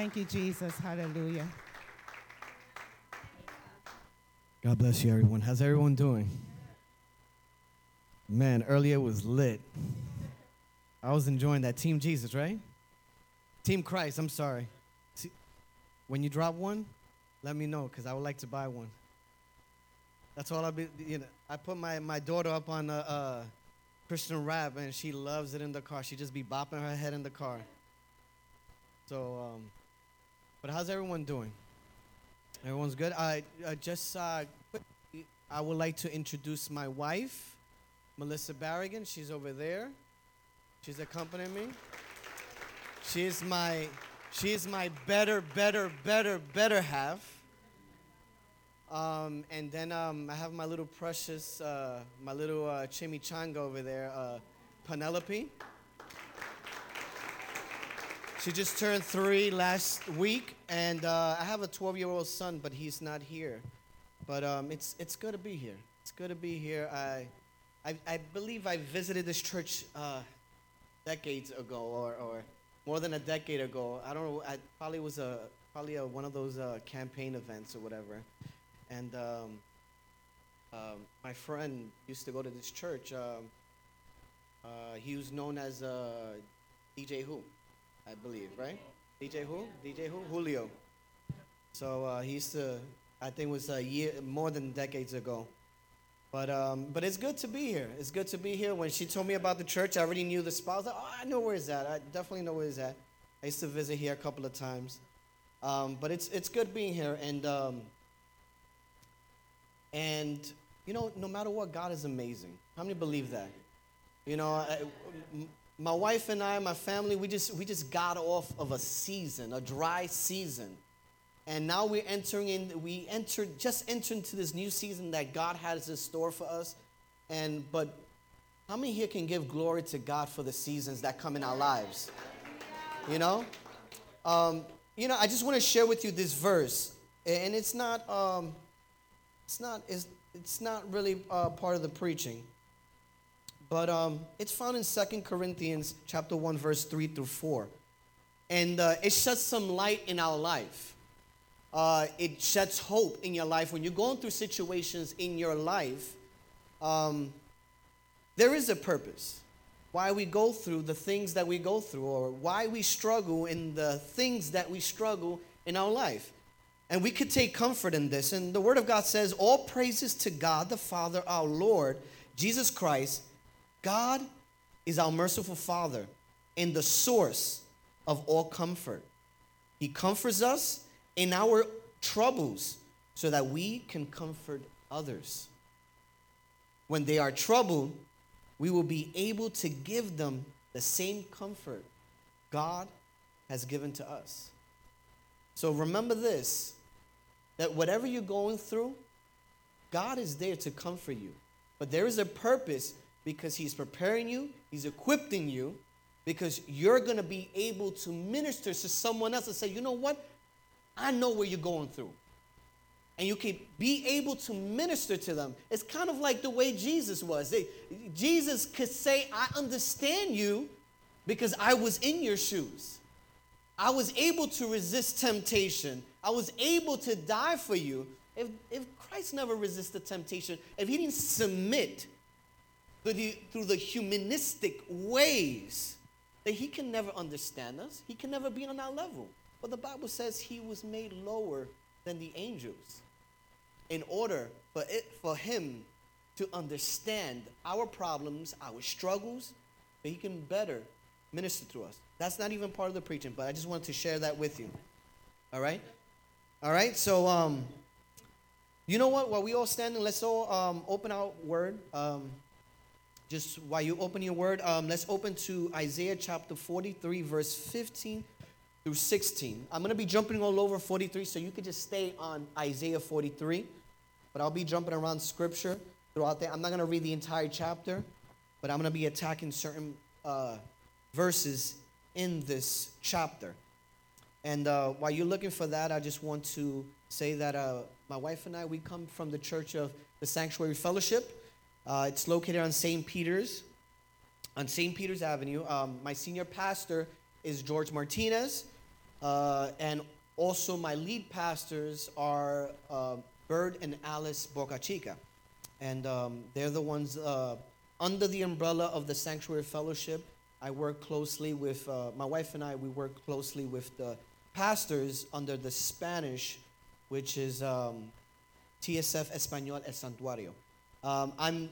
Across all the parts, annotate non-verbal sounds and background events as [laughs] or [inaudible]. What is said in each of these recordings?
Thank you, Jesus. Hallelujah. God bless you, everyone. How's everyone doing? Man, earlier was lit. I was enjoying that. Team Jesus, right? Team Christ, I'm sorry. When you drop one, let me know because I would like to buy one. That's all I'll be, you know. I put my, my daughter up on a, uh Christian rap and she loves it in the car. She just be bopping her head in the car. So, um, but how's everyone doing? Everyone's good. I, I just uh, quickly, I would like to introduce my wife, Melissa Barrigan. She's over there. She's accompanying me. She is my she is my better, better, better, better half. Um, and then um, I have my little precious, uh, my little uh, chimichanga over there, uh, Penelope. She just turned three last week, and uh, I have a 12-year-old son, but he's not here. But um, it's it's good to be here. It's good to be here. I I, I believe I visited this church uh, decades ago, or, or more than a decade ago. I don't know. I probably was a probably a, one of those uh, campaign events or whatever. And um, um, my friend used to go to this church. Um, uh, he was known as uh, DJ Who. I believe, right? DJ who? DJ who? Julio. So uh, he used to, I think it was a year, more than decades ago. But, um, but it's good to be here. It's good to be here. When she told me about the church, I already knew the spot. I oh, I know where it's at. I definitely know where it's at. I used to visit here a couple of times. Um, but it's, it's good being here. And, um, and, you know, no matter what, God is amazing. How many believe that? You know, I, my wife and I, my family, we just we just got off of a season, a dry season. And now we're entering in, we entered, just entered into this new season that God has in store for us. And but how many here can give glory to God for the seasons that come in our lives? You know? Um, you know, I just want to share with you this verse. And it's not um, it's not it's, it's not really uh, part of the preaching. But um, it's found in Second Corinthians chapter 1, verse 3 through 4. And uh, it sheds some light in our life. Uh, it sheds hope in your life. When you're going through situations in your life, um, there is a purpose. Why we go through the things that we go through, or why we struggle in the things that we struggle in our life. And we could take comfort in this. And the Word of God says, All praises to God the Father, our Lord, Jesus Christ God is our merciful Father and the source of all comfort. He comforts us in our troubles so that we can comfort others. When they are troubled, we will be able to give them the same comfort God has given to us. So remember this that whatever you're going through, God is there to comfort you. But there is a purpose because He's preparing you, He's equipping you, because you're going to be able to minister to someone else and say, you know what? I know where you're going through. And you can be able to minister to them. It's kind of like the way Jesus was. They, Jesus could say, I understand you because I was in your shoes. I was able to resist temptation. I was able to die for you. If, if Christ never resisted temptation, if he didn't submit through the, through the humanistic ways that he can never understand us. He can never be on our level. But the Bible says he was made lower than the angels in order for, it, for him to understand our problems, our struggles, that he can better minister to us. That's not even part of the preaching, but I just wanted to share that with you. All right? All right, so um, you know what? While we all standing, let's all um, open our word. Um, just while you open your word, um, let's open to Isaiah chapter 43, verse 15 through 16. I'm going to be jumping all over 43, so you could just stay on Isaiah 43. But I'll be jumping around scripture throughout there. I'm not going to read the entire chapter, but I'm going to be attacking certain uh, verses in this chapter. And uh, while you're looking for that, I just want to say that uh, my wife and I, we come from the Church of the Sanctuary Fellowship. Uh, it's located on St. Peter's, on St. Peter's Avenue. Um, my senior pastor is George Martinez. Uh, and also, my lead pastors are uh, Bird and Alice Boca Chica. And um, they're the ones uh, under the umbrella of the Sanctuary Fellowship. I work closely with, uh, my wife and I, we work closely with the pastors under the Spanish, which is um, TSF Español El Santuario. Um, I'm,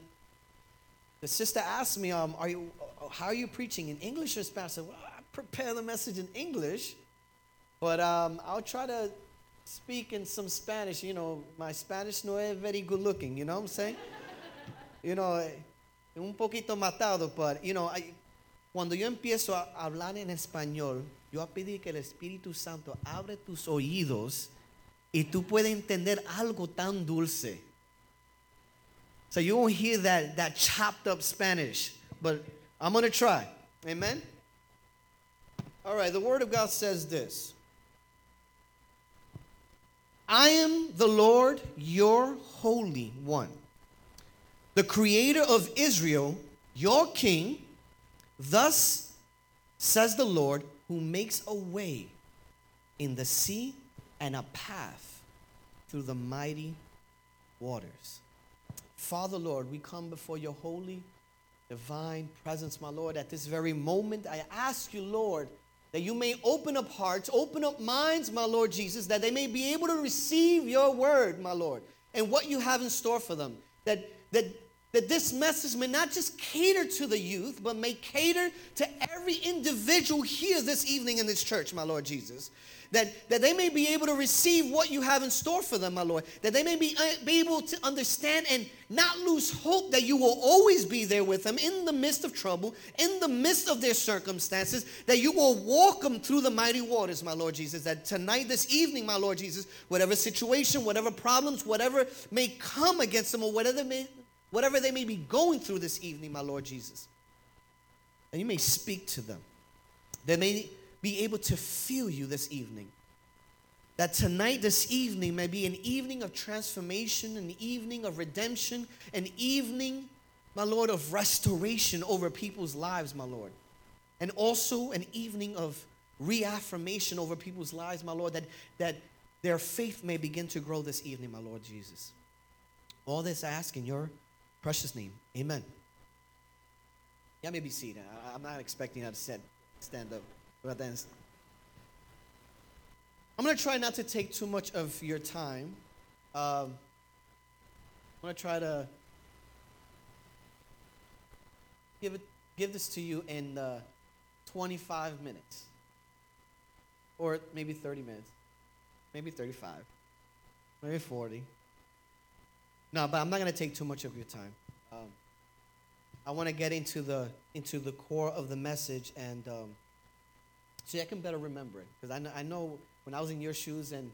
the sister asked me, um, are you, how are you preaching in English or Spanish? I said, well, I prepare the message in English, but um, I'll try to speak in some Spanish. You know, my Spanish no es very good looking, you know what I'm saying? [laughs] you know, un poquito matado, but, you know, I, cuando yo empiezo a hablar en español, yo a pedir que el Espíritu Santo abre tus oídos y tú puedes entender algo tan dulce. So you won't hear that, that chopped up Spanish, but I'm going to try. Amen? All right, the Word of God says this I am the Lord, your Holy One, the Creator of Israel, your King. Thus says the Lord, who makes a way in the sea and a path through the mighty waters. Father, Lord, we come before your holy, divine presence, my Lord. At this very moment, I ask you, Lord, that you may open up hearts, open up minds, my Lord Jesus, that they may be able to receive your word, my Lord, and what you have in store for them. That, that, that this message may not just cater to the youth, but may cater to every individual here this evening in this church, my Lord Jesus that, that they may be able to receive what you have in store for them, my Lord. That they may be, uh, be able to understand and not lose hope that you will always be there with them in the midst of trouble, in the midst of their circumstances, that you will walk them through the mighty waters, my Lord Jesus. That tonight, this evening, my Lord Jesus, whatever situation, whatever problems, whatever may come against them, or whatever, may, whatever they may be going through this evening, my Lord Jesus, and you may speak to them. They may be able to feel you this evening. That tonight, this evening, may be an evening of transformation, an evening of redemption, an evening, my Lord, of restoration over people's lives, my Lord. And also an evening of reaffirmation over people's lives, my Lord, that, that their faith may begin to grow this evening, my Lord Jesus. All this I ask in your precious name. Amen. Yeah, may be seated. I'm not expecting you to stand up. But then I'm going to try not to take too much of your time. Um, I'm going to try to give it, give this to you in uh, 25 minutes, or maybe 30 minutes, maybe 35, maybe 40. No, but I'm not going to take too much of your time. Um, I want to get into the into the core of the message and. Um, so I can better remember it. Because I know, I know when I was in your shoes and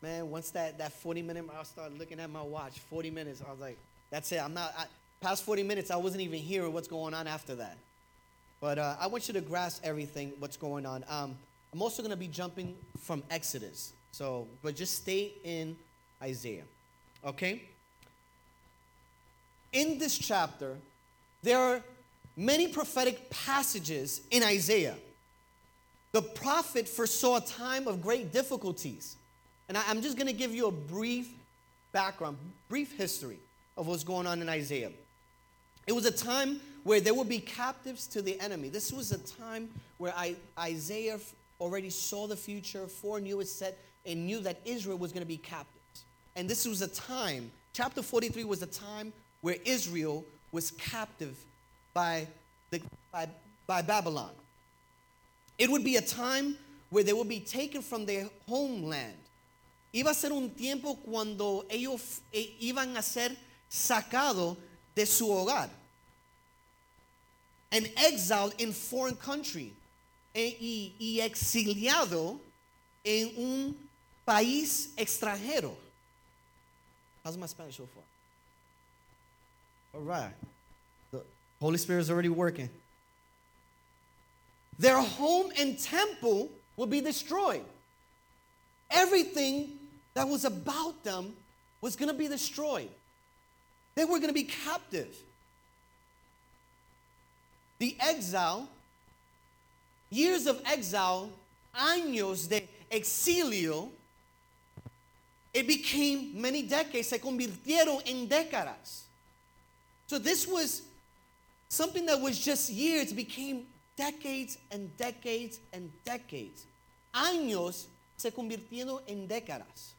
man, once that, that 40 minute, I started looking at my watch, 40 minutes, I was like, that's it. I'm not, I, past 40 minutes, I wasn't even hearing what's going on after that. But uh, I want you to grasp everything, what's going on. Um, I'm also going to be jumping from Exodus. So, but just stay in Isaiah. Okay? In this chapter, there are many prophetic passages in Isaiah. The prophet foresaw a time of great difficulties. And I, am just going to give you a brief background, brief history of what's going on in Isaiah. It was a time where there would be captives to the enemy. This was a time where I, Isaiah already saw the future, foreknew it set, and knew that Israel was going to be captives. And this was a time, chapter 43 was a time where Israel was captive by, the, by, by Babylon. It would be a time where they would be taken from their homeland. Iba a ser un tiempo cuando ellos eh, iban a ser sacados de su hogar. And exiled in foreign country. E, y, y exiliado en un país extranjero. How's my Spanish so far? All right. The Holy Spirit is already working their home and temple will be destroyed. Everything that was about them was going to be destroyed. They were going to be captive. The exile, years of exile, años de exilio, it became many decades, se convirtieron en décadas. So this was something that was just years became decades and decades and decades. Años se convirtieron en décadas.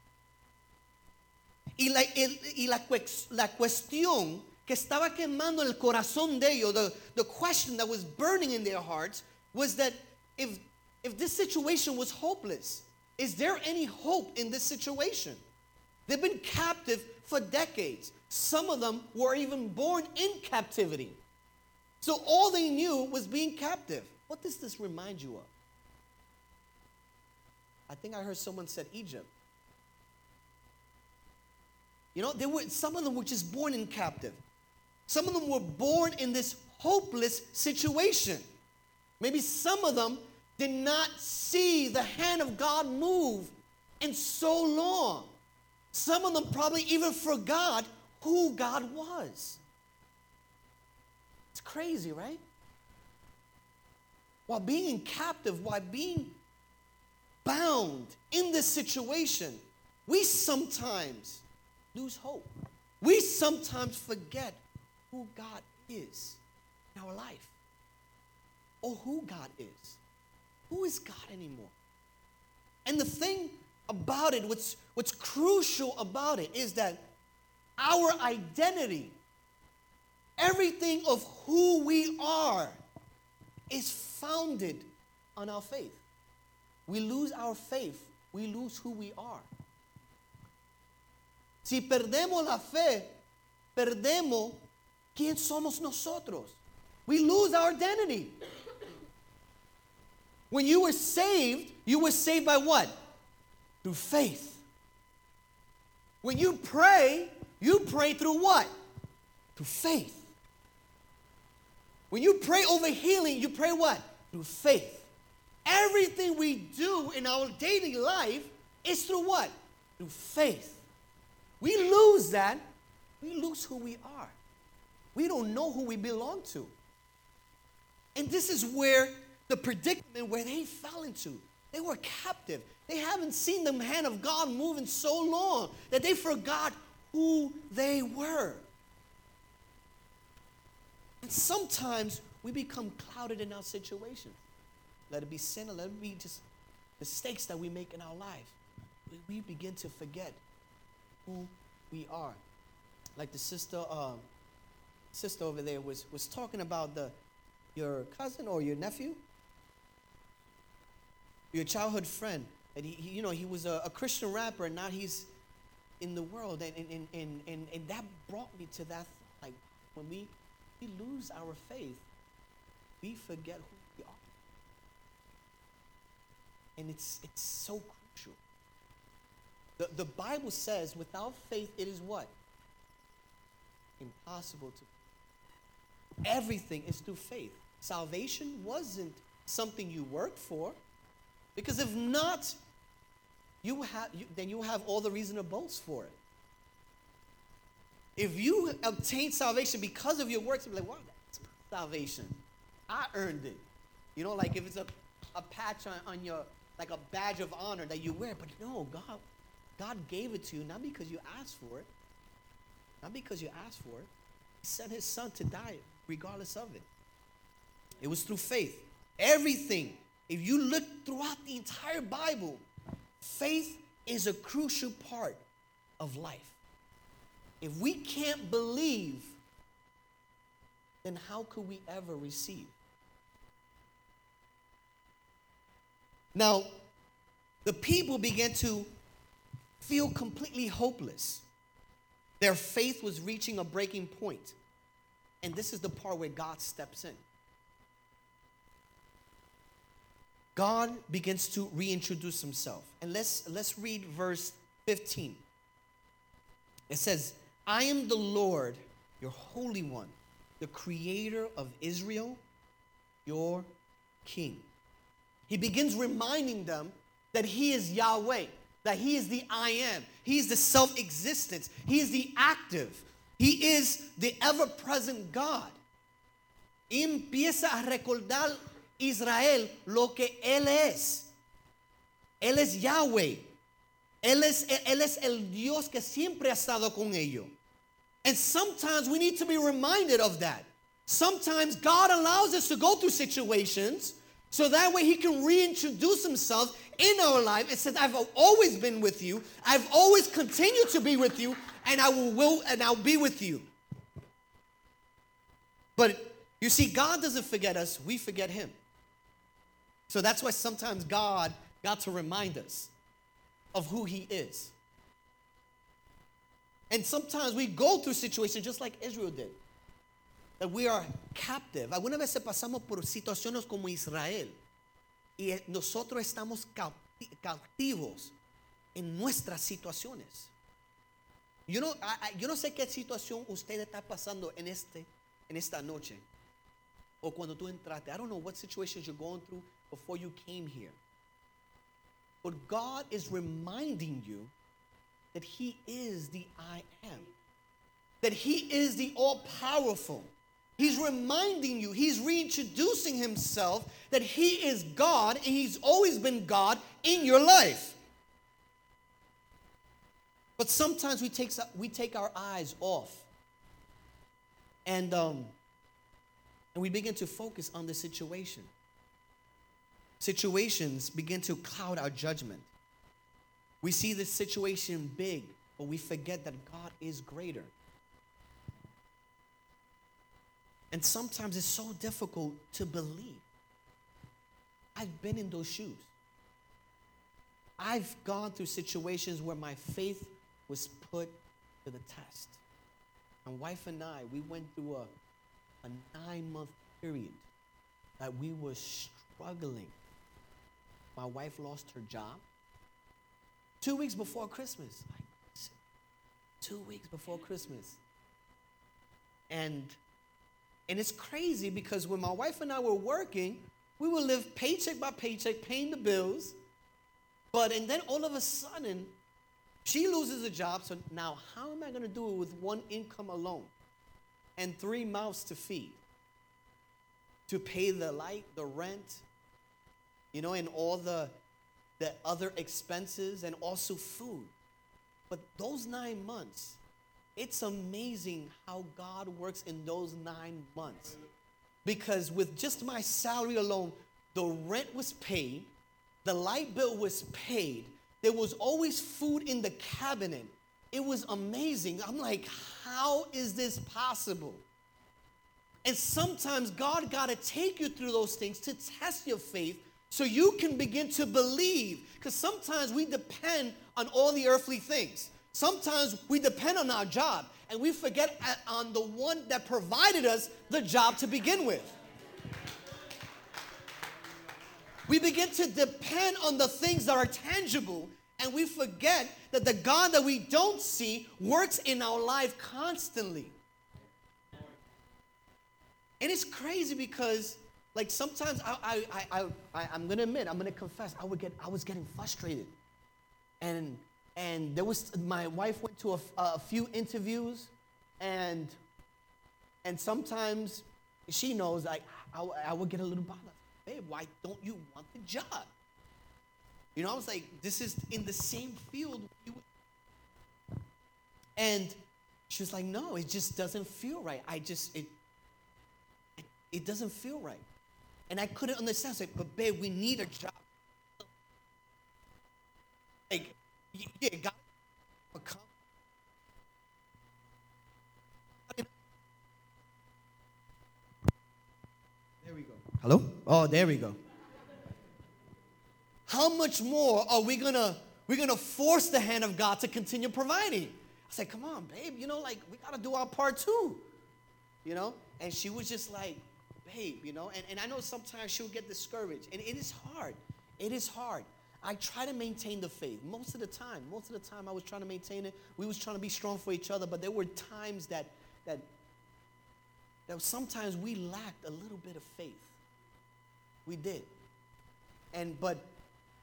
Y la, el- y la, la cuestión que estaba quemando el corazón de ellos, the, the question that was burning in their hearts, was that if, if this situation was hopeless, is there any hope in this situation? They've been captive for decades. Some of them were even born in captivity. So all they knew was being captive. What does this remind you of? I think I heard someone said Egypt. You know, they were some of them were just born in captive. Some of them were born in this hopeless situation. Maybe some of them did not see the hand of God move in so long. Some of them probably even forgot who God was. It's crazy, right? While being captive, while being bound in this situation, we sometimes lose hope. We sometimes forget who God is in our life or who God is. Who is God anymore? And the thing about it, what's, what's crucial about it, is that our identity, everything of who we are, is founded on our faith. We lose our faith, we lose who we are. Si perdemos la fe, perdemos quién somos nosotros. We lose our identity. When you were saved, you were saved by what? Through faith. When you pray, you pray through what? Through faith. When you pray over healing, you pray what? Through faith. Everything we do in our daily life is through what? Through faith. We lose that, we lose who we are. We don't know who we belong to. And this is where the predicament where they fell into. They were captive. They haven't seen the hand of God move in so long that they forgot who they were. And sometimes we become clouded in our situations. Let it be sin or let it be just mistakes that we make in our life. We, we begin to forget who we are. Like the sister, um, sister over there was, was talking about the your cousin or your nephew, your childhood friend. And he, he you know, he was a, a Christian rapper, and now he's in the world. And, and, and, and, and that brought me to that. Like, when we, we lose our faith, we forget who we are. And it's, it's so crucial. The, the Bible says without faith, it is what? Impossible to. Everything is through faith. Salvation wasn't something you worked for, because if not, you have, you, then you have all the reason to boast for it. If you obtain salvation because of your works, you'll be like, wow, that's salvation. I earned it. You know, like if it's a, a patch on, on your, like a badge of honor that you wear, but no, God, God gave it to you not because you asked for it, not because you asked for it. He sent his son to die regardless of it. It was through faith. Everything, if you look throughout the entire Bible, faith is a crucial part of life. If we can't believe, then how could we ever receive? Now, the people began to feel completely hopeless. Their faith was reaching a breaking point. And this is the part where God steps in. God begins to reintroduce himself. And let's let's read verse 15. It says, "I am the Lord, your holy one, the creator of Israel, your king." He begins reminding them that he is Yahweh, that he is the I am. He is the self-existence. He is the active. He is the ever-present God. Empieza a recordar Israel lo que él es. Él es Yahweh. Él es, él es el Dios que siempre ha estado con ellos. And sometimes we need to be reminded of that. Sometimes God allows us to go through situations so that way He can reintroduce Himself in our life and says, I've always been with you, I've always continued to be with you, and I will, will and I'll be with you. But you see, God doesn't forget us, we forget Him. So that's why sometimes God got to remind us of who He is. And sometimes we go through situations just like Israel did. That we are captive. Algunas veces pasamos por situaciones como Israel. Y nosotros estamos cautivos en nuestras situaciones. Yo no, yo no sé qué situación usted está pasando en, este, en esta noche. O cuando tú entraste. I don't know what situations you're going through before you came here. But God is reminding you that He is the I am, that He is the all powerful. He's reminding you, He's reintroducing Himself that He is God and He's always been God in your life. But sometimes we take, we take our eyes off and, um, and we begin to focus on the situation. Situations begin to cloud our judgment. We see this situation big, but we forget that God is greater. And sometimes it's so difficult to believe. I've been in those shoes. I've gone through situations where my faith was put to the test. My wife and I, we went through a, a nine month period that we were struggling. My wife lost her job. Two weeks before Christmas. Two weeks before Christmas. And and it's crazy because when my wife and I were working, we would live paycheck by paycheck, paying the bills. But and then all of a sudden, she loses a job. So now how am I gonna do it with one income alone? And three mouths to feed. To pay the light, the rent, you know, and all the the other expenses and also food. But those nine months, it's amazing how God works in those nine months. Because with just my salary alone, the rent was paid, the light bill was paid, there was always food in the cabinet. It was amazing. I'm like, how is this possible? And sometimes God got to take you through those things to test your faith so you can begin to believe. Because sometimes we depend on all the earthly things. Sometimes we depend on our job and we forget on the one that provided us the job to begin with. We begin to depend on the things that are tangible and we forget that the God that we don't see works in our life constantly. And it's crazy because like sometimes I, I, I, I, I'm gonna admit, I'm gonna confess, I would get, I was getting frustrated. And, and there was, my wife went to a, a few interviews and, and sometimes she knows like, I, I would get a little bothered. Babe, why don't you want the job? You know, I was like, this is in the same field. And she was like, no, it just doesn't feel right. I just, it, it, it doesn't feel right. And I couldn't understand. I like, but babe, we need a job. Like, yeah, God come. There we go. Hello? Oh, there we go. How much more are we gonna we're gonna force the hand of God to continue providing? I said, come on, babe, you know, like we gotta do our part too. You know? And she was just like, babe, you know, and, and I know sometimes she'll get discouraged. And it is hard. It is hard. I try to maintain the faith most of the time. Most of the time I was trying to maintain it. We was trying to be strong for each other, but there were times that that that sometimes we lacked a little bit of faith. We did. And but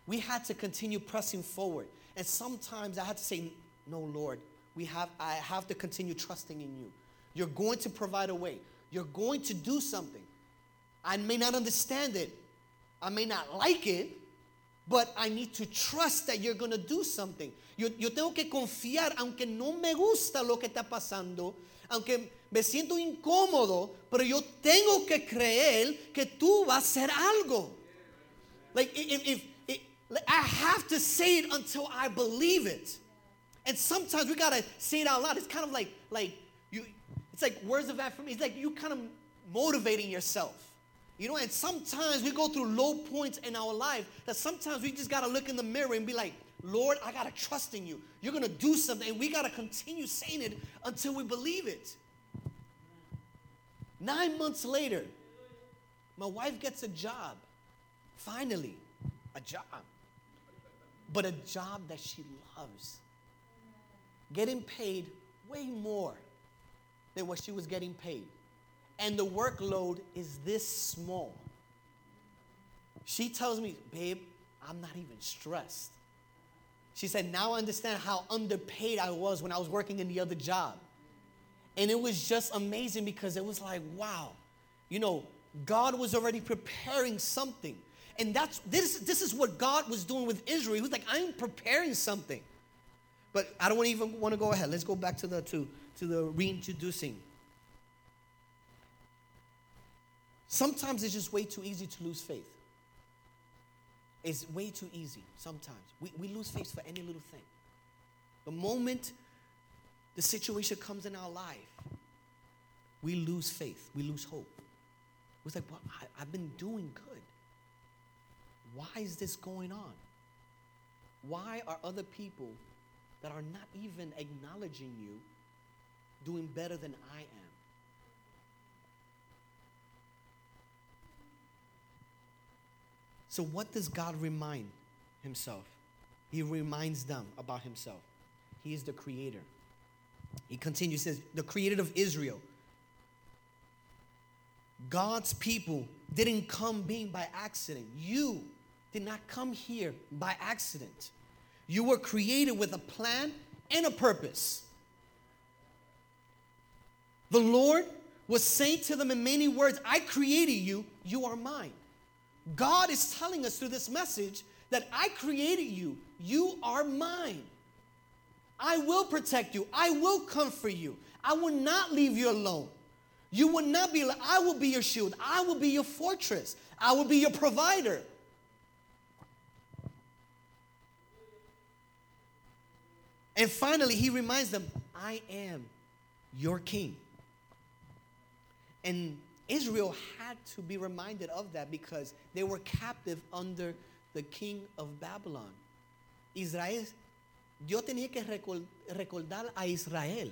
we had to continue pressing forward. And sometimes I had to say, No, Lord, we have I have to continue trusting in you. You're going to provide a way. You're going to do something. I may not understand it, I may not like it, but I need to trust that you're going to do something. Yo, yo tengo que confiar, aunque no me gusta lo que está pasando, aunque me siento incómodo, pero yo tengo que creer que tú vas a hacer algo. Like, if, if, if, I have to say it until I believe it. And sometimes we gotta say it out loud. It's kind of like, like you, it's like words of affirmation. It's like you kind of motivating yourself. You know, and sometimes we go through low points in our life that sometimes we just gotta look in the mirror and be like, Lord, I gotta trust in you. You're gonna do something, and we gotta continue saying it until we believe it. Nine months later, my wife gets a job. Finally, a job. But a job that she loves. Getting paid way more than what she was getting paid. And the workload is this small. She tells me, babe, I'm not even stressed. She said, now I understand how underpaid I was when I was working in the other job. And it was just amazing because it was like, wow, you know, God was already preparing something. And that's this this is what God was doing with Israel. He was like, I'm preparing something. But I don't even want to go ahead. Let's go back to the to, to the reintroducing. Sometimes it's just way too easy to lose faith. It's way too easy sometimes. We, we lose faith for any little thing. The moment the situation comes in our life, we lose faith, we lose hope. It's like, well, I, I've been doing good. Why is this going on? Why are other people that are not even acknowledging you doing better than I am? So, what does God remind Himself? He reminds them about Himself. He is the creator. He continues, says, the creator of Israel. God's people didn't come being by accident. You did not come here by accident. You were created with a plan and a purpose. The Lord was saying to them in many words, I created you, you are mine. God is telling us through this message that I created you, you are mine. I will protect you. I will comfort you. I will not leave you alone. You will not be, I will be your shield. I will be your fortress. I will be your provider. And finally, he reminds them, I am your king. And Israel had to be reminded of that because they were captive under the king of Babylon. Israel Dios tenía que recordar a Israel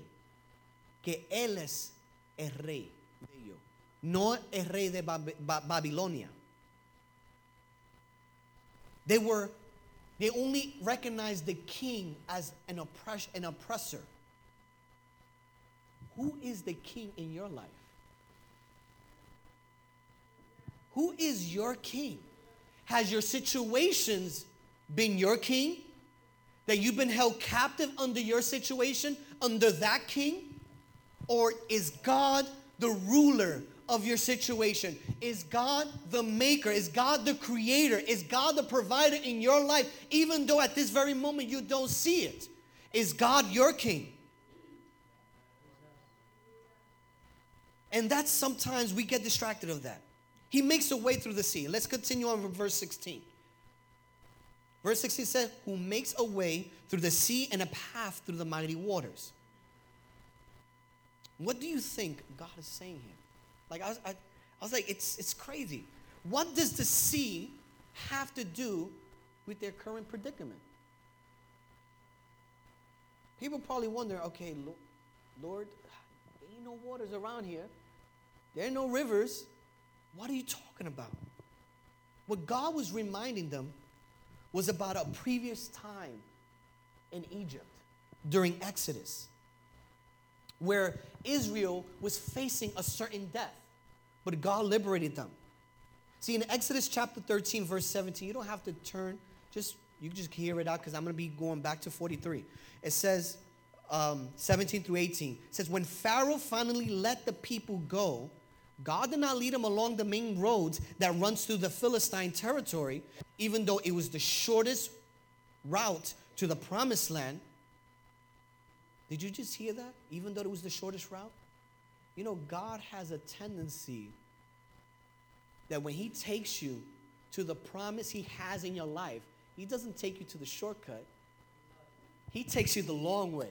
que Él es el rey de ellos, no el rey de Babilonia. They were, they only recognized the king as an, oppress, an oppressor. Who is the king in your life? Who is your king? Has your situations been your king? That you've been held captive under your situation, under that king? Or is God the ruler of your situation? Is God the maker? Is God the creator? Is God the provider in your life, even though at this very moment you don't see it? Is God your king? And that's sometimes we get distracted of that. He makes a way through the sea. Let's continue on from verse 16. Verse 16 says, Who makes a way through the sea and a path through the mighty waters. What do you think God is saying here? Like, I was, I, I was like, it's, it's crazy. What does the sea have to do with their current predicament? People probably wonder, okay, Lord, there ain't no waters around here. There ain't no rivers. What are you talking about? What God was reminding them was about a previous time in Egypt during Exodus where Israel was facing a certain death, but God liberated them. See, in Exodus chapter 13, verse 17, you don't have to turn, just you just hear it out because I'm going to be going back to 43. It says, um, 17 through 18, it says, When Pharaoh finally let the people go, God did not lead him along the main roads that runs through the Philistine territory, even though it was the shortest route to the promised land. Did you just hear that? Even though it was the shortest route? You know, God has a tendency that when He takes you to the promise He has in your life, He doesn't take you to the shortcut, He takes you the long way.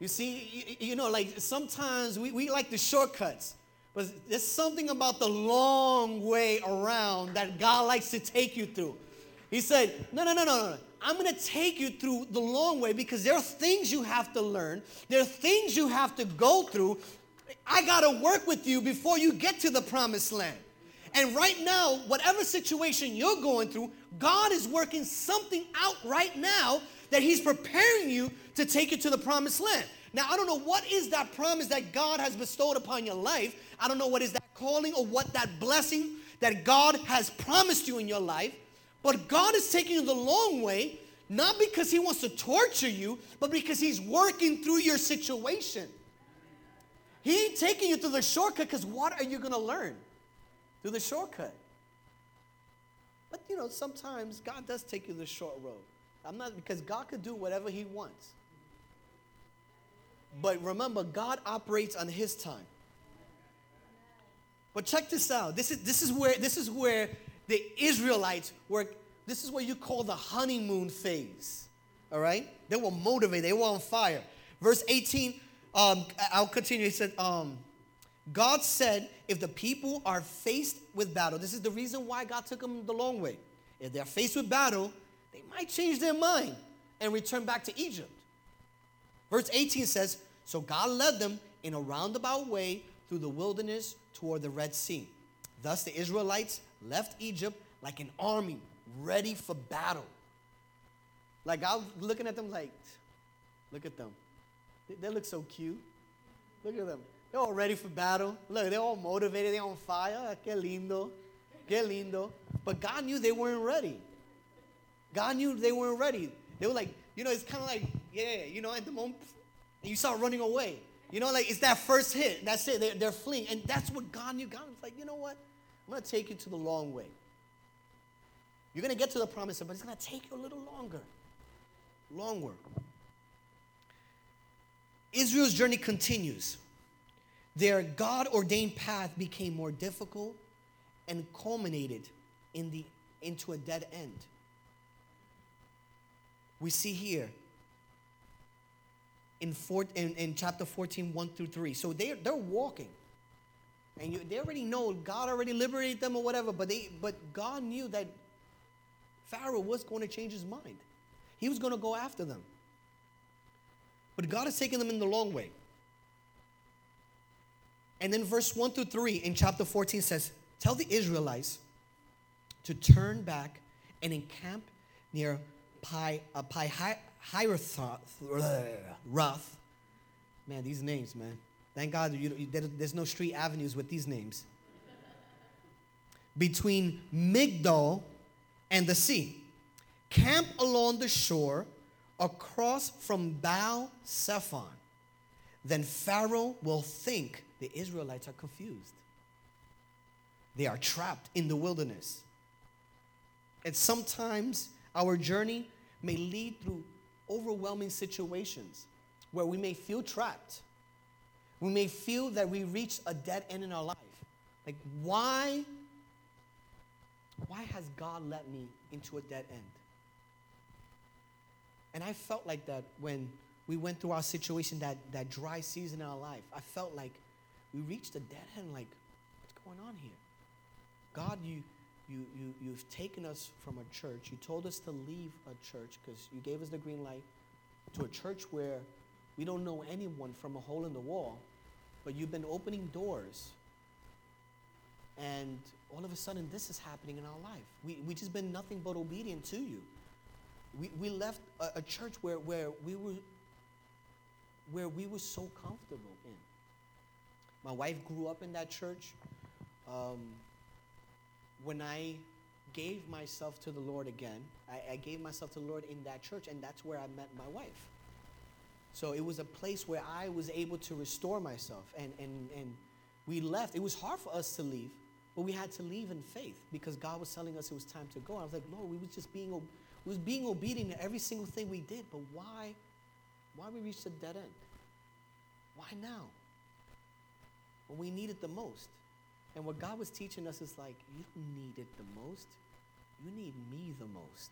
You see, you, know, like sometimes we, we like the shortcuts, but there's something about the long way around that God likes to take you through. He said, No, no, no, no, no. I'm going to take you through the long way because there are things you have to learn, there are things you have to go through. I got to work with you before you get to the promised land. And right now, whatever situation you're going through, God is working something out right now that He's preparing you to take you to the promised land. Now, I don't know what is that promise that God has bestowed upon your life. I don't know what is that calling or what that blessing that God has promised you in your life. But God is taking you the long way, not because He wants to torture you, but because He's working through your situation. He ain't taking you through the shortcut because what are you going to learn through the shortcut? But you know, sometimes God does take you the short road. I'm not because God could do whatever He wants. But remember, God operates on His time. But check this out. This is this is where this is where the Israelites were. This is what you call the honeymoon phase. All right, they were motivated. They were on fire. Verse 18. Um, I'll continue. He said, um, God said, if the people are faced with battle, this is the reason why God took them the long way. If they're faced with battle, they might change their mind and return back to Egypt. Verse 18 says, So God led them in a roundabout way through the wilderness toward the Red Sea. Thus the Israelites left Egypt like an army ready for battle. Like I was looking at them like, look at them. They, they look so cute. Look at them. They're all ready for battle. Look, they're all motivated. They're on fire. Ah, qué lindo. Qué lindo. But God knew they weren't ready. God knew they weren't ready. They were like, you know, it's kind of like, yeah, you know, at the moment, you start running away. You know, like it's that first hit. That's it. They're, they're fleeing. And that's what God knew. God was like, you know what? I'm going to take you to the long way. You're going to get to the promise, but it's going to take you a little longer. Longer. Israel's journey continues. Their God ordained path became more difficult and culminated in the, into a dead end. We see here in, four, in, in chapter 14, 1 through 3. So they're, they're walking. And you, they already know God already liberated them or whatever, but, they, but God knew that Pharaoh was going to change his mind. He was going to go after them. But God has taken them in the long way. And then verse 1 through 3 in chapter 14 says, Tell the Israelites to turn back and encamp near Pi, uh, Roth. Man, these names, man. Thank God you, you, there's no street avenues with these names. Between Migdol and the sea. Camp along the shore across from Baal Zephon. Then Pharaoh will think the Israelites are confused. They are trapped in the wilderness. And sometimes our journey may lead through overwhelming situations where we may feel trapped. We may feel that we reach a dead end in our life. Like, why? Why has God let me into a dead end? And I felt like that when we went through our situation, that, that dry season in our life. I felt like we reached a dead end, like, what's going on here? God, you, you, you, you've taken us from a church. You told us to leave a church because you gave us the green light to a church where we don't know anyone from a hole in the wall, but you've been opening doors. And all of a sudden, this is happening in our life. We, we just been nothing but obedient to you. We, we left a, a church where, where we were where we were so comfortable in. My wife grew up in that church. Um, when I gave myself to the Lord again, I, I, gave myself to the Lord in that church, and that's where I met my wife. So it was a place where I was able to restore myself and, and, and we left. It was hard for us to leave, but we had to leave in faith because God was telling us it was time to go. I was like, Lord, we was just being, we was being obedient to every single thing we did, but why, why we reached a dead end? Why now? When we need it the most. And what God was teaching us is like, you don't need it the most. You need me the most.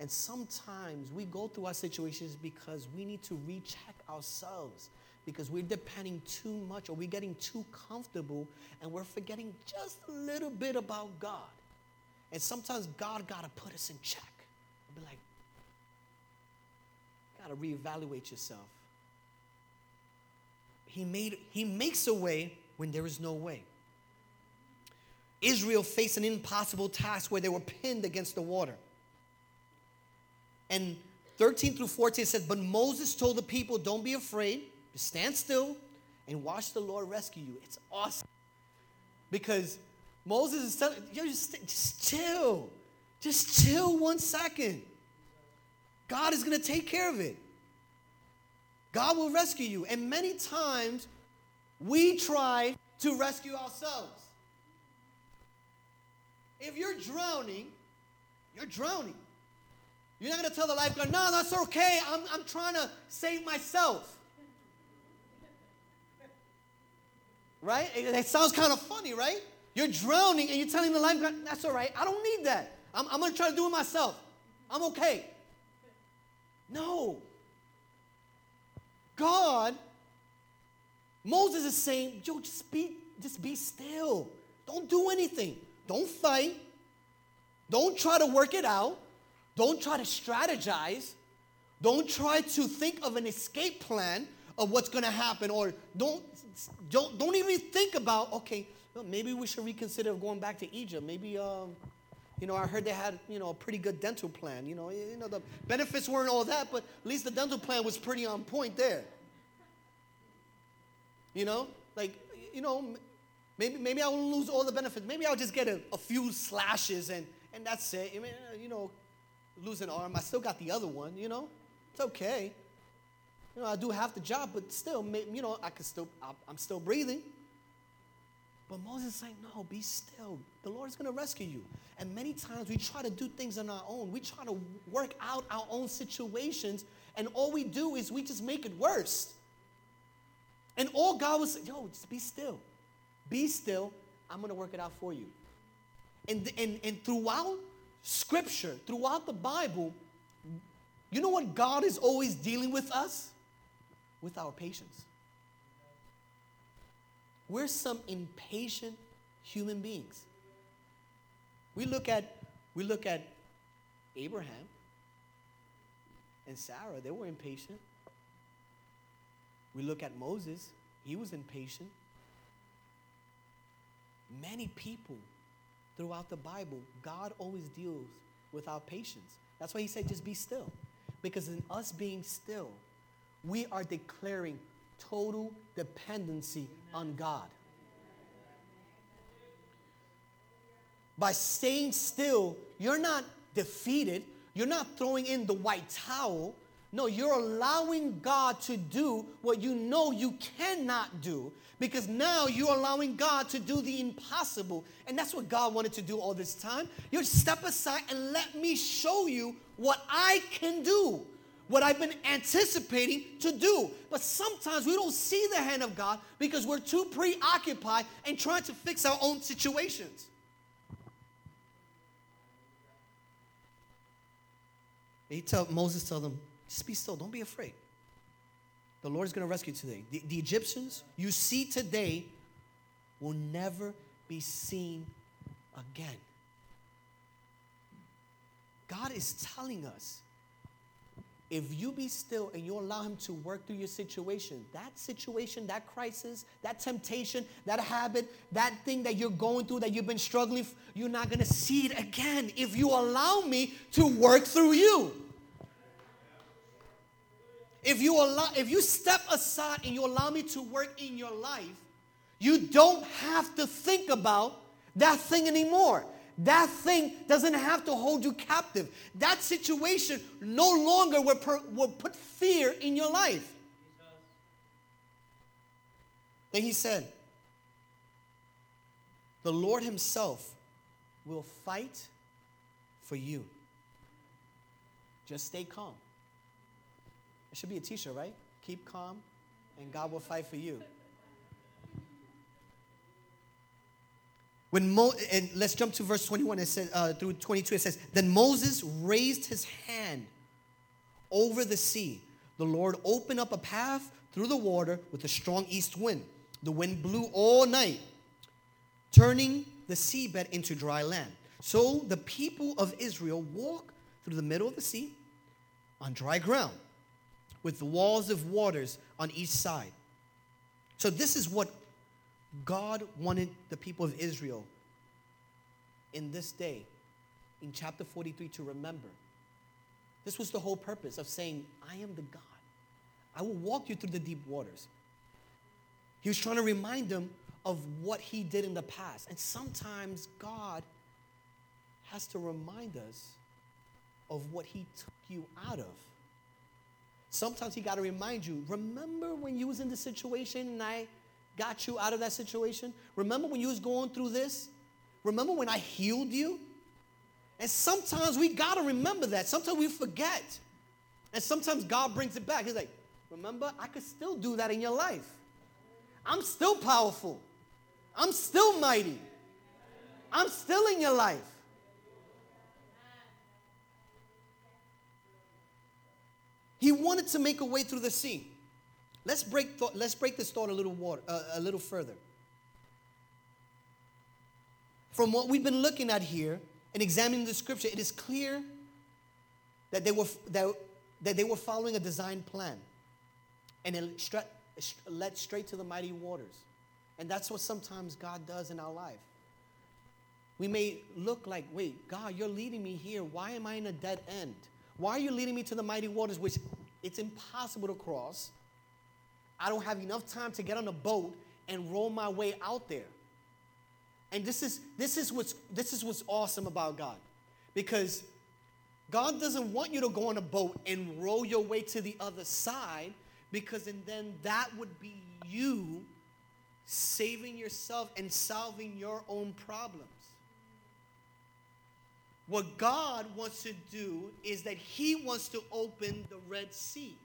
And sometimes we go through our situations because we need to recheck ourselves because we're depending too much or we're getting too comfortable and we're forgetting just a little bit about God. And sometimes God got to put us in check. Be like, got to reevaluate yourself. He made he makes a way when there is no way. Israel faced an impossible task where they were pinned against the water. And 13 through 14 says, But Moses told the people, Don't be afraid, just stand still and watch the Lord rescue you. It's awesome. Because Moses is telling you, just, just chill. Just chill one second. God is going to take care of it. God will rescue you. And many times we try to rescue ourselves. If you're drowning, you're drowning. You're not going to tell the lifeguard, no, that's okay. I'm, I'm trying to save myself. Right? It, it sounds kind of funny, right? You're drowning and you're telling the lifeguard, that's all right. I don't need that. I'm, I'm going to try to do it myself. I'm okay. No. God, Moses is saying, yo, just be, just be still. Don't do anything. Don't fight. Don't try to work it out. Don't try to strategize. Don't try to think of an escape plan of what's going to happen or don't, don't, don't even think about, okay, well, maybe we should reconsider going back to Egypt. Maybe, um, you know, I heard they had, you know, a pretty good dental plan. You know, you know, the benefits weren't all that, but at least the dental plan was pretty on point there. You know, like, you know, maybe, maybe I won't lose all the benefits. Maybe I'll just get a, a few slashes and, and that's it. I mean, you know, lose an arm. I still got the other one, you know? It's okay. You know, I do half the job, but still, you know, I can still, I'm still breathing. But Moses is saying, no, be still. The Lord is going to rescue you. And many times we try to do things on our own. We try to work out our own situations, and all we do is we just make it worse. And all God was yo, just be still. Be still. I'm going to work it out for you. And, and, and throughout scripture, throughout the Bible, you know what God is always dealing with us? With our patience. We're some impatient human beings. We look at we look at Abraham and Sarah, they were impatient. We look at Moses, he was impatient. Many people throughout the Bible, God always deals with our patience. That's why he said, just be still. Because in us being still, we are declaring total dependency on God. By staying still, you're not defeated, you're not throwing in the white towel. No, you're allowing God to do what you know you cannot do because now you're allowing God to do the impossible. And that's what God wanted to do all this time. You step aside and let me show you what I can do, what I've been anticipating to do. But sometimes we don't see the hand of God because we're too preoccupied and trying to fix our own situations. He tell Moses tell them, just be still, don't be afraid. The Lord is going to rescue you today. The, the Egyptians you see today will never be seen again. God is telling us if you be still and you allow Him to work through your situation, that situation, that crisis, that temptation, that habit, that thing that you're going through that you've been struggling, you're not going to see it again if you allow me to work through you. If you allow, if you step aside and you allow me to work in your life, you don't have to think about that thing anymore. That thing doesn't have to hold you captive. That situation no longer will, per, will put fear in your life. Then he said, The Lord Himself will fight for you. Just stay calm. It should be a t shirt, right? Keep calm, and God will fight for you. When Mo, and let's jump to verse 21. It says uh, through 22. It says, "Then Moses raised his hand over the sea. The Lord opened up a path through the water with a strong east wind. The wind blew all night, turning the seabed into dry land. So the people of Israel walked through the middle of the sea on dry ground, with walls of waters on each side. So this is what God wanted the people of Israel in this day, in chapter 43, to remember. This was the whole purpose of saying, I am the God. I will walk you through the deep waters. He was trying to remind them of what he did in the past. And sometimes God has to remind us of what he took you out of. Sometimes he got to remind you, remember when you was in the situation and I got you out of that situation? Remember when you was going through this? Remember when I healed you? And sometimes we got to remember that. Sometimes we forget. And sometimes God brings it back. He's like, remember, I could still do that in your life. I'm still powerful. I'm still mighty. I'm still in your life. He wanted to make a way through the sea. Let's break, th- let's break this thought a little, water, uh, a little further. From what we've been looking at here and examining the scripture, it is clear that they were, that, that they were following a design plan. And it stra- led straight to the mighty waters. And that's what sometimes God does in our life. We may look like, wait, God, you're leading me here. Why am I in a dead end? Why are you leading me to the mighty waters, which it's impossible to cross? I don't have enough time to get on a boat and roll my way out there. And this is this is what's this is what's awesome about God. Because God doesn't want you to go on a boat and row your way to the other side because and then that would be you saving yourself and solving your own problems. What God wants to do is that He wants to open the Red Sea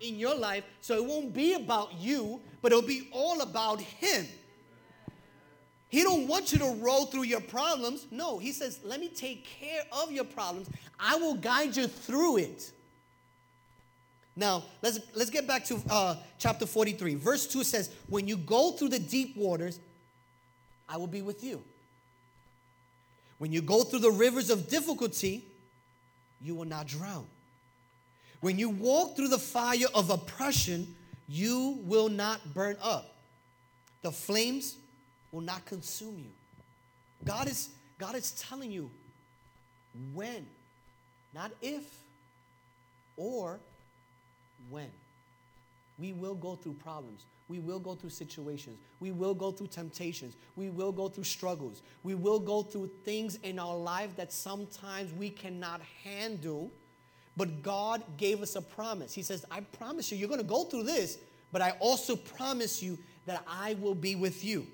in your life so it won't be about you, but it'll be all about Him. He don't want you to roll through your problems. No, he says, "Let me take care of your problems. I will guide you through it." Now, let's let's get back to uh, chapter 43. Verse 2 says, "When you go through the deep waters, I will be with you." When you go through the rivers of difficulty, you will not drown. When you walk through the fire of oppression, you will not burn up. The flames will not consume you. God is, God is telling you when, not if, or when. We will go through problems. We will go through situations. We will go through temptations. We will go through struggles. We will go through things in our life that sometimes we cannot handle. But God gave us a promise. He says, I promise you, you're going to go through this, but I also promise you that I will be with you.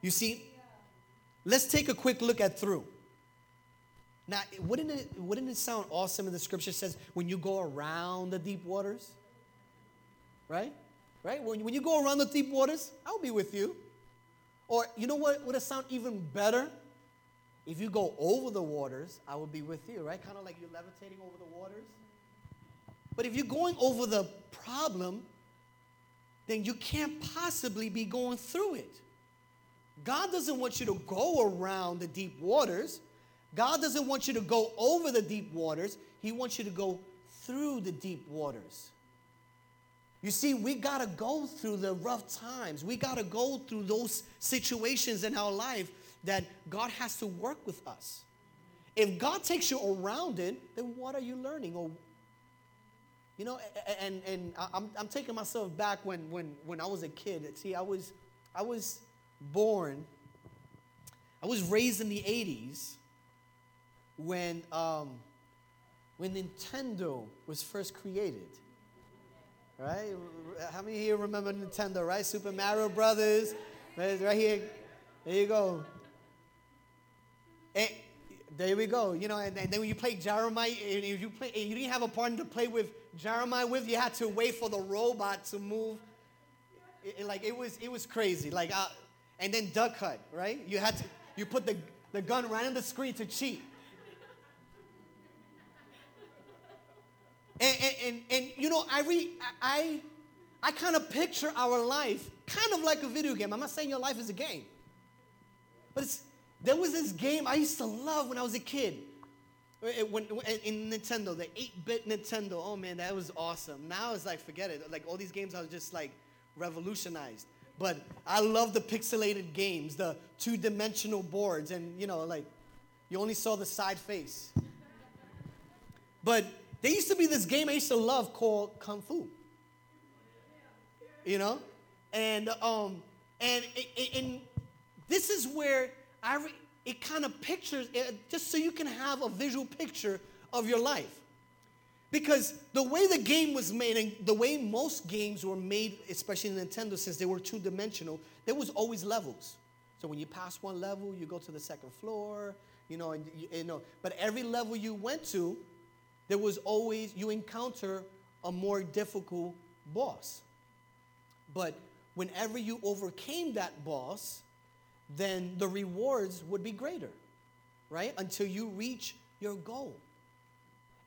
You see, let's take a quick look at through. Now, wouldn't it, wouldn't it sound awesome if the scripture says when you go around the deep waters? Right? Right? When, when you go around the deep waters, I'll be with you. Or you know what would it sound even better? If you go over the waters, I will be with you, right? Kind of like you're levitating over the waters. But if you're going over the problem, then you can't possibly be going through it. God doesn't want you to go around the deep waters. God doesn't want you to go over the deep waters. He wants you to go through the deep waters. You see, we got to go through the rough times. We got to go through those situations in our life that God has to work with us. If God takes you around it, then what are you learning? Or, you know, and, and I'm, I'm taking myself back when, when, when I was a kid. See, I was, I was born, I was raised in the 80s when, um, when Nintendo was first created right? How many here remember Nintendo, right? Super Mario Brothers, right here. There you go. And there we go. You know, and, and then when you play Gyromite, and you play, and you didn't have a partner to play with Gyromite with, you had to wait for the robot to move. It- it- like it was, it was crazy. Like, uh, and then Duck Hunt, right? You had to, you put the, the gun right on the screen to cheat. And, and, and, and you know, I, re, I, I kind of picture our life kind of like a video game. I'm not saying your life is a game. But it's, there was this game I used to love when I was a kid. Uh, it- when- when- in Nintendo, the 8-bit Nintendo. Oh man, that was awesome. Now it's like, forget it. Like all these games are just like revolutionized. But I love the pixelated games, the two-dimensional boards, and you know, like you only saw the side face. But there used to be this game I used to love called Kung Fu. You know, and um, and and, this is where I re- it kind of pictures it, just so you can have a visual picture of your life. Because the way the game was made and the way most games were made, especially Nintendo, since they were two dimensional, there was always levels. So when you pass one level, you go to the second floor, you know, and you, you know. But every level you went to, there was always you encounter a more difficult boss. But whenever you overcame that boss, then the rewards would be greater, right? Until you reach your goal.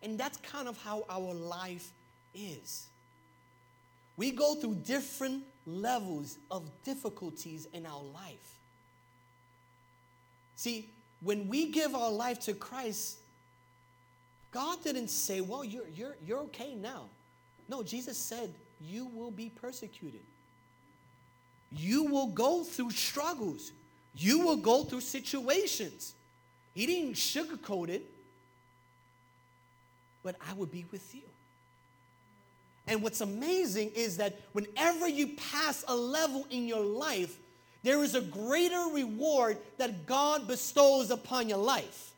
And that's kind of how our life is. We go through different levels of difficulties in our life. See, when we give our life to Christ, God didn't say, Well, you're, you're, you're okay now. No, Jesus said, You will be persecuted. You will go through struggles. You will go through situations. He didn't sugarcoat it, but I will be with you. And what's amazing is that whenever you pass a level in your life, there is a greater reward that God bestows upon your life.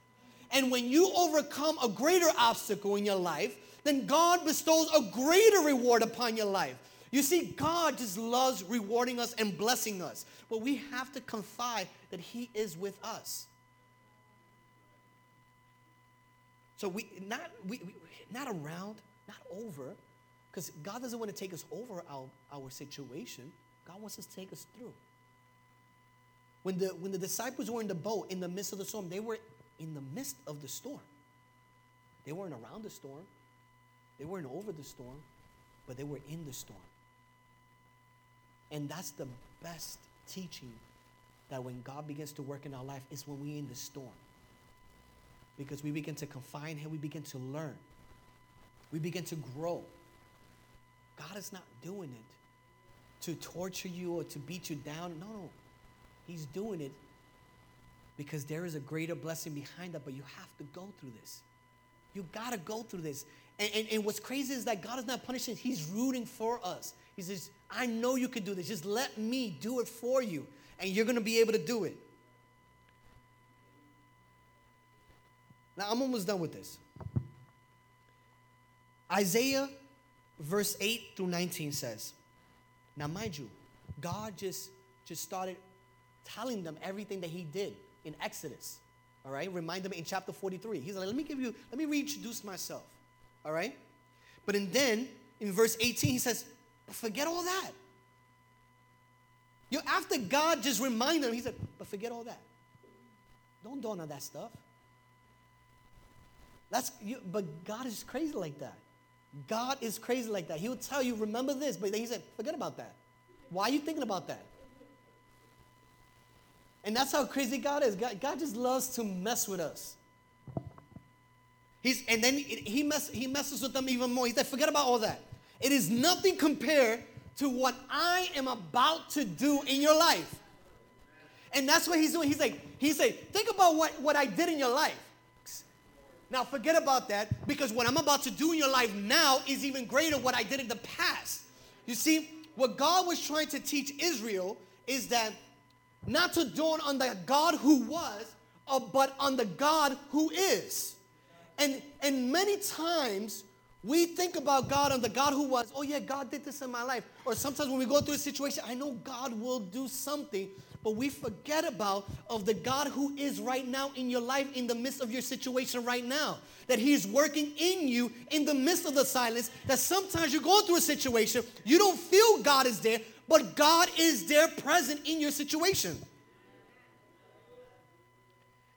And when you overcome a greater obstacle in your life, then God bestows a greater reward upon your life. You see, God just loves rewarding us and blessing us, but we have to confide that He is with us. So we not we, we not around, not over, because God doesn't want to take us over our, our situation. God wants us to take us through. When the when the disciples were in the boat in the midst of the storm, they were in the midst of the storm. They weren't around the storm. They weren't over the storm, but they were in the storm. And that's the best teaching that when God begins to work in our life is when we're in the storm. Because we begin to confine Him, we begin to learn, we begin to grow. God is not doing it to torture you or to beat you down. No, no. He's doing it because there is a greater blessing behind that, but you have to go through this. You got to go through this. And, and, and what's crazy is that God is not punishing, He's rooting for us. He says, I know you can do this. Just let me do it for you, and you're to be able to do it. Now, I'm almost done with this. Isaiah verse 8 through 19 says, Now, mind you, God just, just started telling them everything that He did in Exodus. All right, remind them in chapter 43. He's like, Let me give you, let me reintroduce myself. All right? But and then in verse 18, he says, Forget all that. You after God just reminded him, he said, But forget all that. Don't do none of that stuff. That's you, but God is crazy like that. God is crazy like that. He will tell you, remember this, but then he said, forget about that. Why are you thinking about that? And that's how crazy God is. God, God just loves to mess with us. He's, and then he, mess, he messes with them even more. He said, forget about all that. It is nothing compared to what I am about to do in your life. And that's what he's doing. He's like, he's like, think about what, what I did in your life. Now forget about that because what I'm about to do in your life now is even greater than what I did in the past. You see, what God was trying to teach Israel is that not to dawn on the God who was, uh, but on the God who is. And, and many times We think about God and the God who was, oh yeah, God did this in my life. Or sometimes when we go through a situation, I know God will do something, but we forget about of the God who is right now in your life in the midst of your situation right now. That he's working in you in the midst of the silence. That sometimes you're going through a situation, you don't feel God is there, but God is there present in your situation.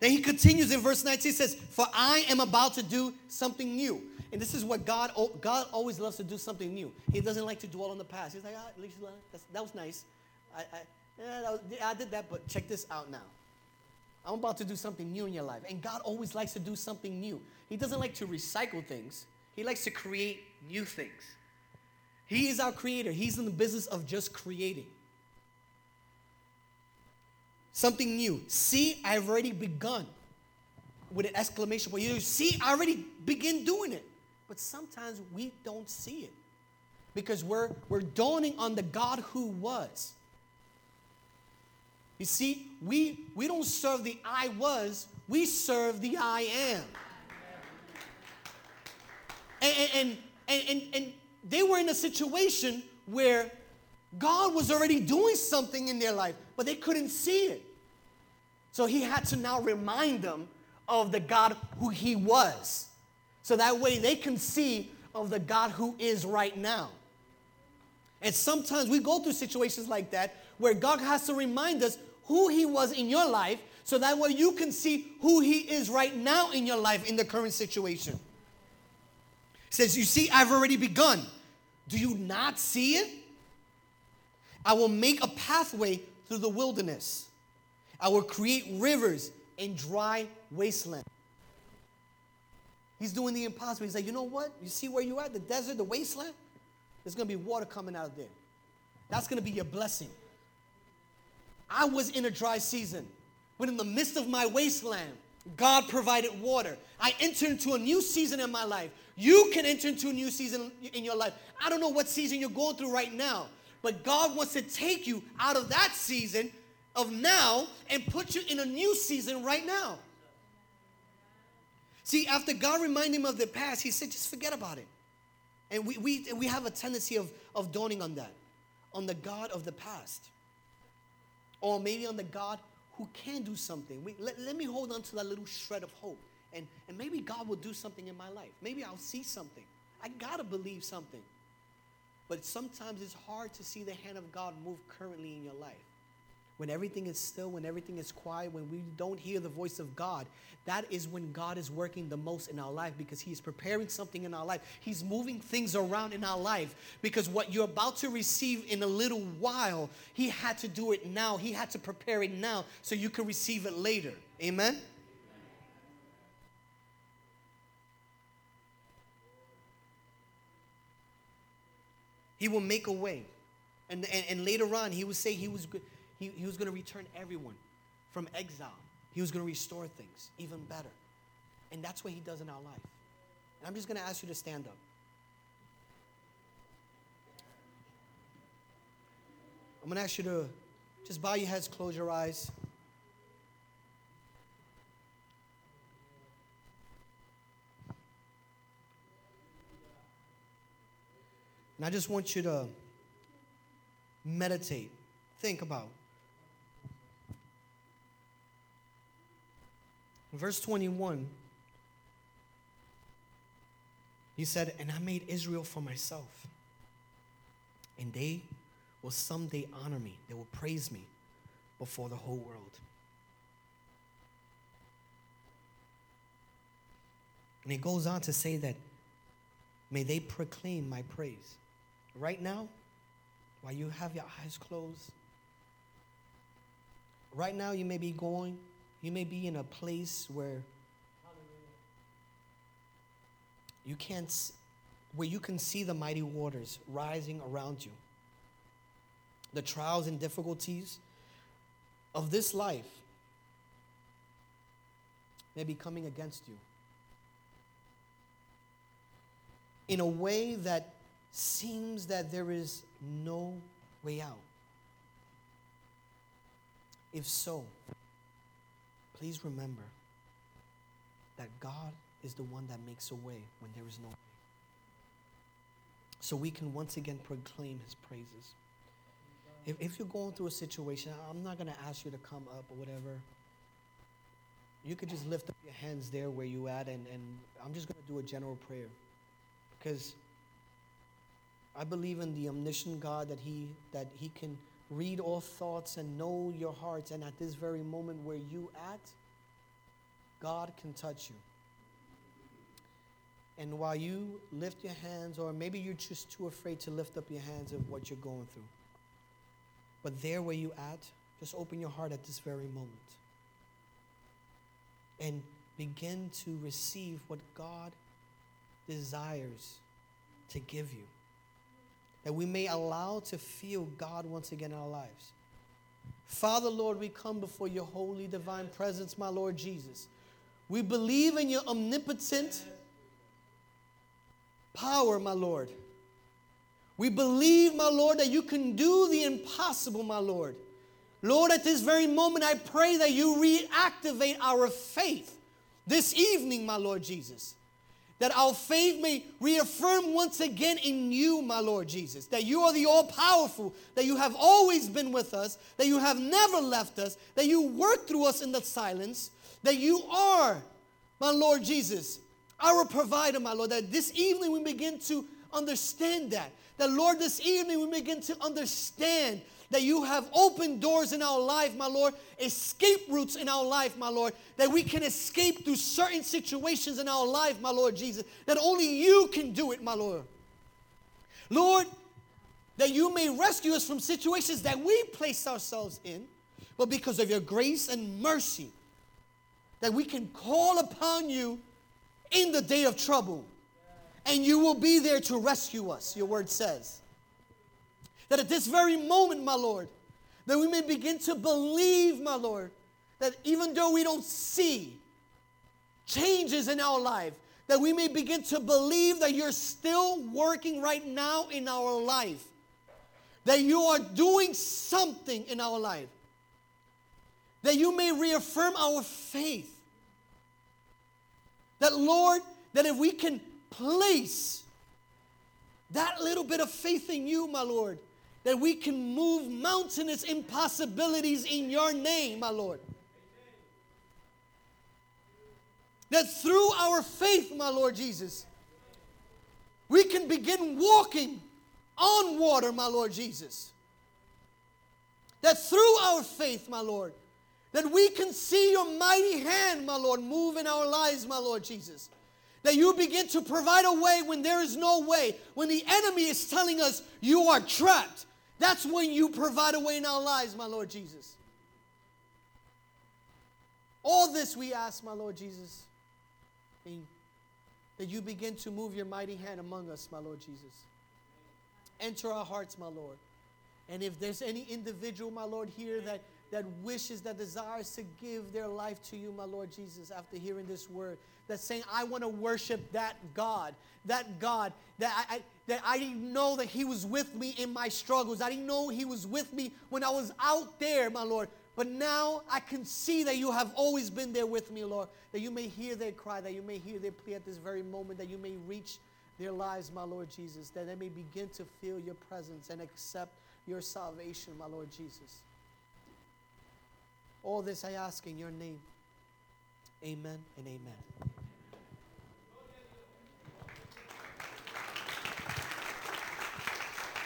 Then he continues in verse 19 says, For I am about to do something new. And this is what God, God always loves to do something new. He doesn't like to dwell on the past. He's like, ah, at that was nice. I, I, yeah, was, I did that, but check this out now. I'm about to do something new in your life. And God always likes to do something new. He doesn't like to recycle things, He likes to create new things. He is our creator, He's in the business of just creating. Something new. See, I've already begun with an exclamation point. You see, I already begin doing it. But sometimes we don't see it because we're, we're dawning on the God who was. You see, we, we don't serve the I was, we serve the I am. And, and, and, and, and they were in a situation where God was already doing something in their life, but they couldn't see it. So he had to now remind them of the God who he was. So that way they can see of the God who is right now. And sometimes we go through situations like that where God has to remind us who He was in your life so that way you can see who He is right now in your life in the current situation. Says, You see, I've already begun. Do you not see it? I will make a pathway through the wilderness, I will create rivers in dry wasteland. He's doing the impossible. He's like, you know what? You see where you are? The desert, the wasteland? There's going to be water coming out of there. That's going to be your blessing. I was in a dry season, but in the midst of my wasteland, God provided water. I entered into a new season in my life. You can enter into a new season in your life. I don't know what season you're going through right now, but God wants to take you out of that season of now and put you in a new season right now. See, after God reminded him of the past, he said, just forget about it. And we, we, we have a tendency of, of dawning on that, on the God of the past. Or maybe on the God who can do something. We, let, let me hold on to that little shred of hope. And, and maybe God will do something in my life. Maybe I'll see something. I gotta believe something. But sometimes it's hard to see the hand of God move currently in your life when everything is still, when everything is quiet, when we don't hear the voice of God, that is when God is working the most in our life because He's preparing something in our life. He's moving things around in our life because what you're about to receive in a little while, He had to do it now. He had to prepare it now so you can receive it later. Amen? He will make a way. And, and, and later on, he would say he was he, he was going to return everyone from exile. He was going to restore things even better. And that's what he does in our life. And I'm just going to ask you to stand up. I'm going to ask you to just bow your heads, close your eyes. And I just want you to meditate, think about. Verse 21, he said, And I made Israel for myself, and they will someday honor me, they will praise me before the whole world. And he goes on to say that, may they proclaim my praise. Right now, while you have your eyes closed, right now you may be going you may be in a place where you can't, where you can see the mighty waters rising around you. The trials and difficulties of this life may be coming against you in a way that seems that there is no way out. If so, please remember that God is the one that makes a way when there is no way. so we can once again proclaim his praises. If, if you're going through a situation, I'm not going to ask you to come up or whatever. You could just lift up your hands there where you at, and, and I'm just going to do a general prayer. Because I believe in the omniscient God that he, that he can read all thoughts and know your hearts. And at this very moment where you at, God can touch you. And while you lift your hands, or maybe you're just too afraid to lift up your hands of what you're going through, but there where you at, just open your heart at this very moment and begin to receive what God desires to give you. That we may allow to feel God once again in our lives. Father, Lord, we come before your holy divine presence, my Lord Jesus. We believe in your omnipotent power, my Lord. We believe, my Lord, that you can do the impossible, my Lord. Lord, at this very moment, I pray that you reactivate our faith this evening, my Lord Jesus. That our faith may reaffirm once again in you, my Lord Jesus. That you are the all powerful, that you have always been with us, that you have never left us, that you work through us in the silence, that you are, my Lord Jesus, our provider, my Lord. That this evening we begin to understand that. That, Lord, this evening we begin to understand that you have opened doors in our life, my Lord, escape routes in our life, my Lord, that we can escape through certain situations in our life, my Lord Jesus, that only you can do it, my Lord. Lord, that you may rescue us from situations that we place ourselves in, but because of your grace and mercy, that we can call upon you in the day of trouble, and you will be there to rescue us, your word says. That at this very moment, my Lord, that we may begin to believe, my Lord, that even though we don't see changes in our life, that we may begin to believe that you're still working right now in our life, that you are doing something in our life, that you may reaffirm our faith. That, Lord, that if we can place that little bit of faith in you, my Lord, that we can move mountainous impossibilities in your name, my Lord. That through our faith, my Lord Jesus, we can begin walking on water, my Lord Jesus. That through our faith, my Lord, that we can see your mighty hand, my Lord, move in our lives, my Lord Jesus. That you begin to provide a way when there is no way, when the enemy is telling us you are trapped, that's when you provide a way in our lives, my Lord Jesus. All this we ask, my Lord Jesus, that you begin to move your mighty hand among us, my Lord Jesus. Enter our hearts, my Lord. And if there's any individual, my Lord, here that, that wishes, that desires to give their life to you, my Lord Jesus, after hearing this word, that's saying, I want to worship that God, that God, that I, I, that I didn't know that He was with me in my struggles. I didn't know He was with me when I was out there, my Lord. But now I can see that you have always been there with me, Lord. That you may hear their cry, that you may hear their plea at this very moment, that you may reach their lives, my Lord Jesus, that they may begin to feel your presence and accept your salvation, my Lord Jesus. All this I ask in your name. Amen and amen.